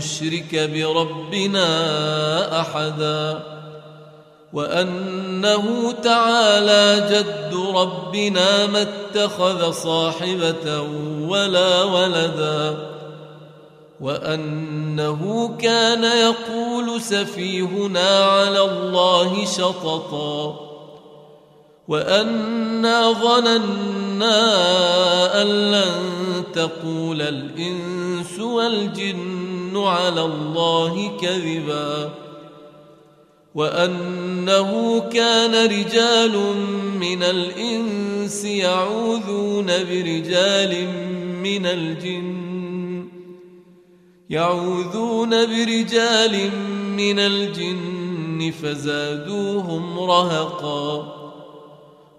نشرك بربنا أحدا وأنه تعالى جد ربنا ما اتخذ صاحبة ولا ولدا وأنه كان يقول سفيهنا على الله شططا وأنا ظننا أن لن تقول الإنس والجن على الله كذبا وأنه كان رجال من الإنس يعوذون برجال من الجن يعوذون برجال من الجن فزادوهم رهقا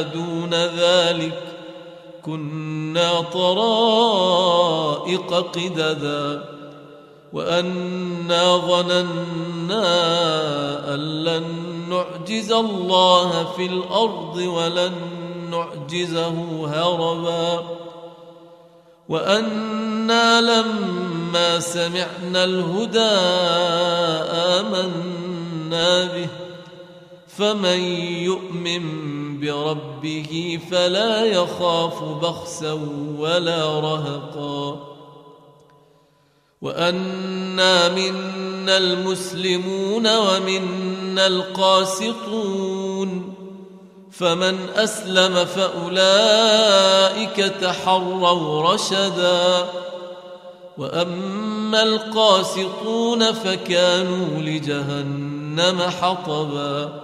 دون ذلك كنا طرائق قددا. وأنا ظننا أن لن نعجز الله في الأرض ولن نعجزه هربا. وأنا لما سمعنا الهدى آمنا به. فمن يؤمن بربه فلا يخاف بخسا ولا رهقا. وأنا منا المسلمون ومنا القاسطون. فمن أسلم فأولئك تحروا رشدا. وأما القاسطون فكانوا لجهنم حطبا.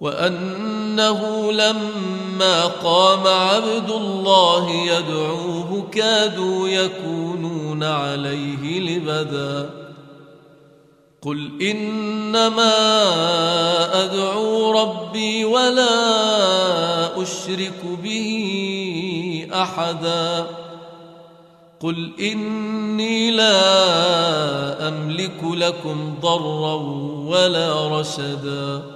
وأنه لما قام عبد الله يدعوه كادوا يكونون عليه لبدا. قل إنما أدعو ربي ولا أشرك به أحدا. قل إني لا أملك لكم ضرا ولا رشدا.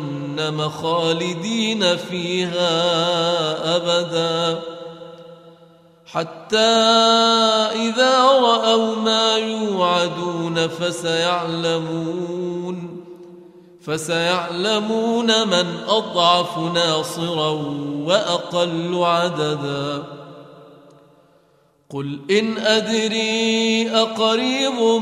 خالدين فيها أبدا. حتى إذا رأوا ما يوعدون فسيعلمون فسيعلمون من أضعف ناصرا وأقل عددا. قل إن أدري أقريب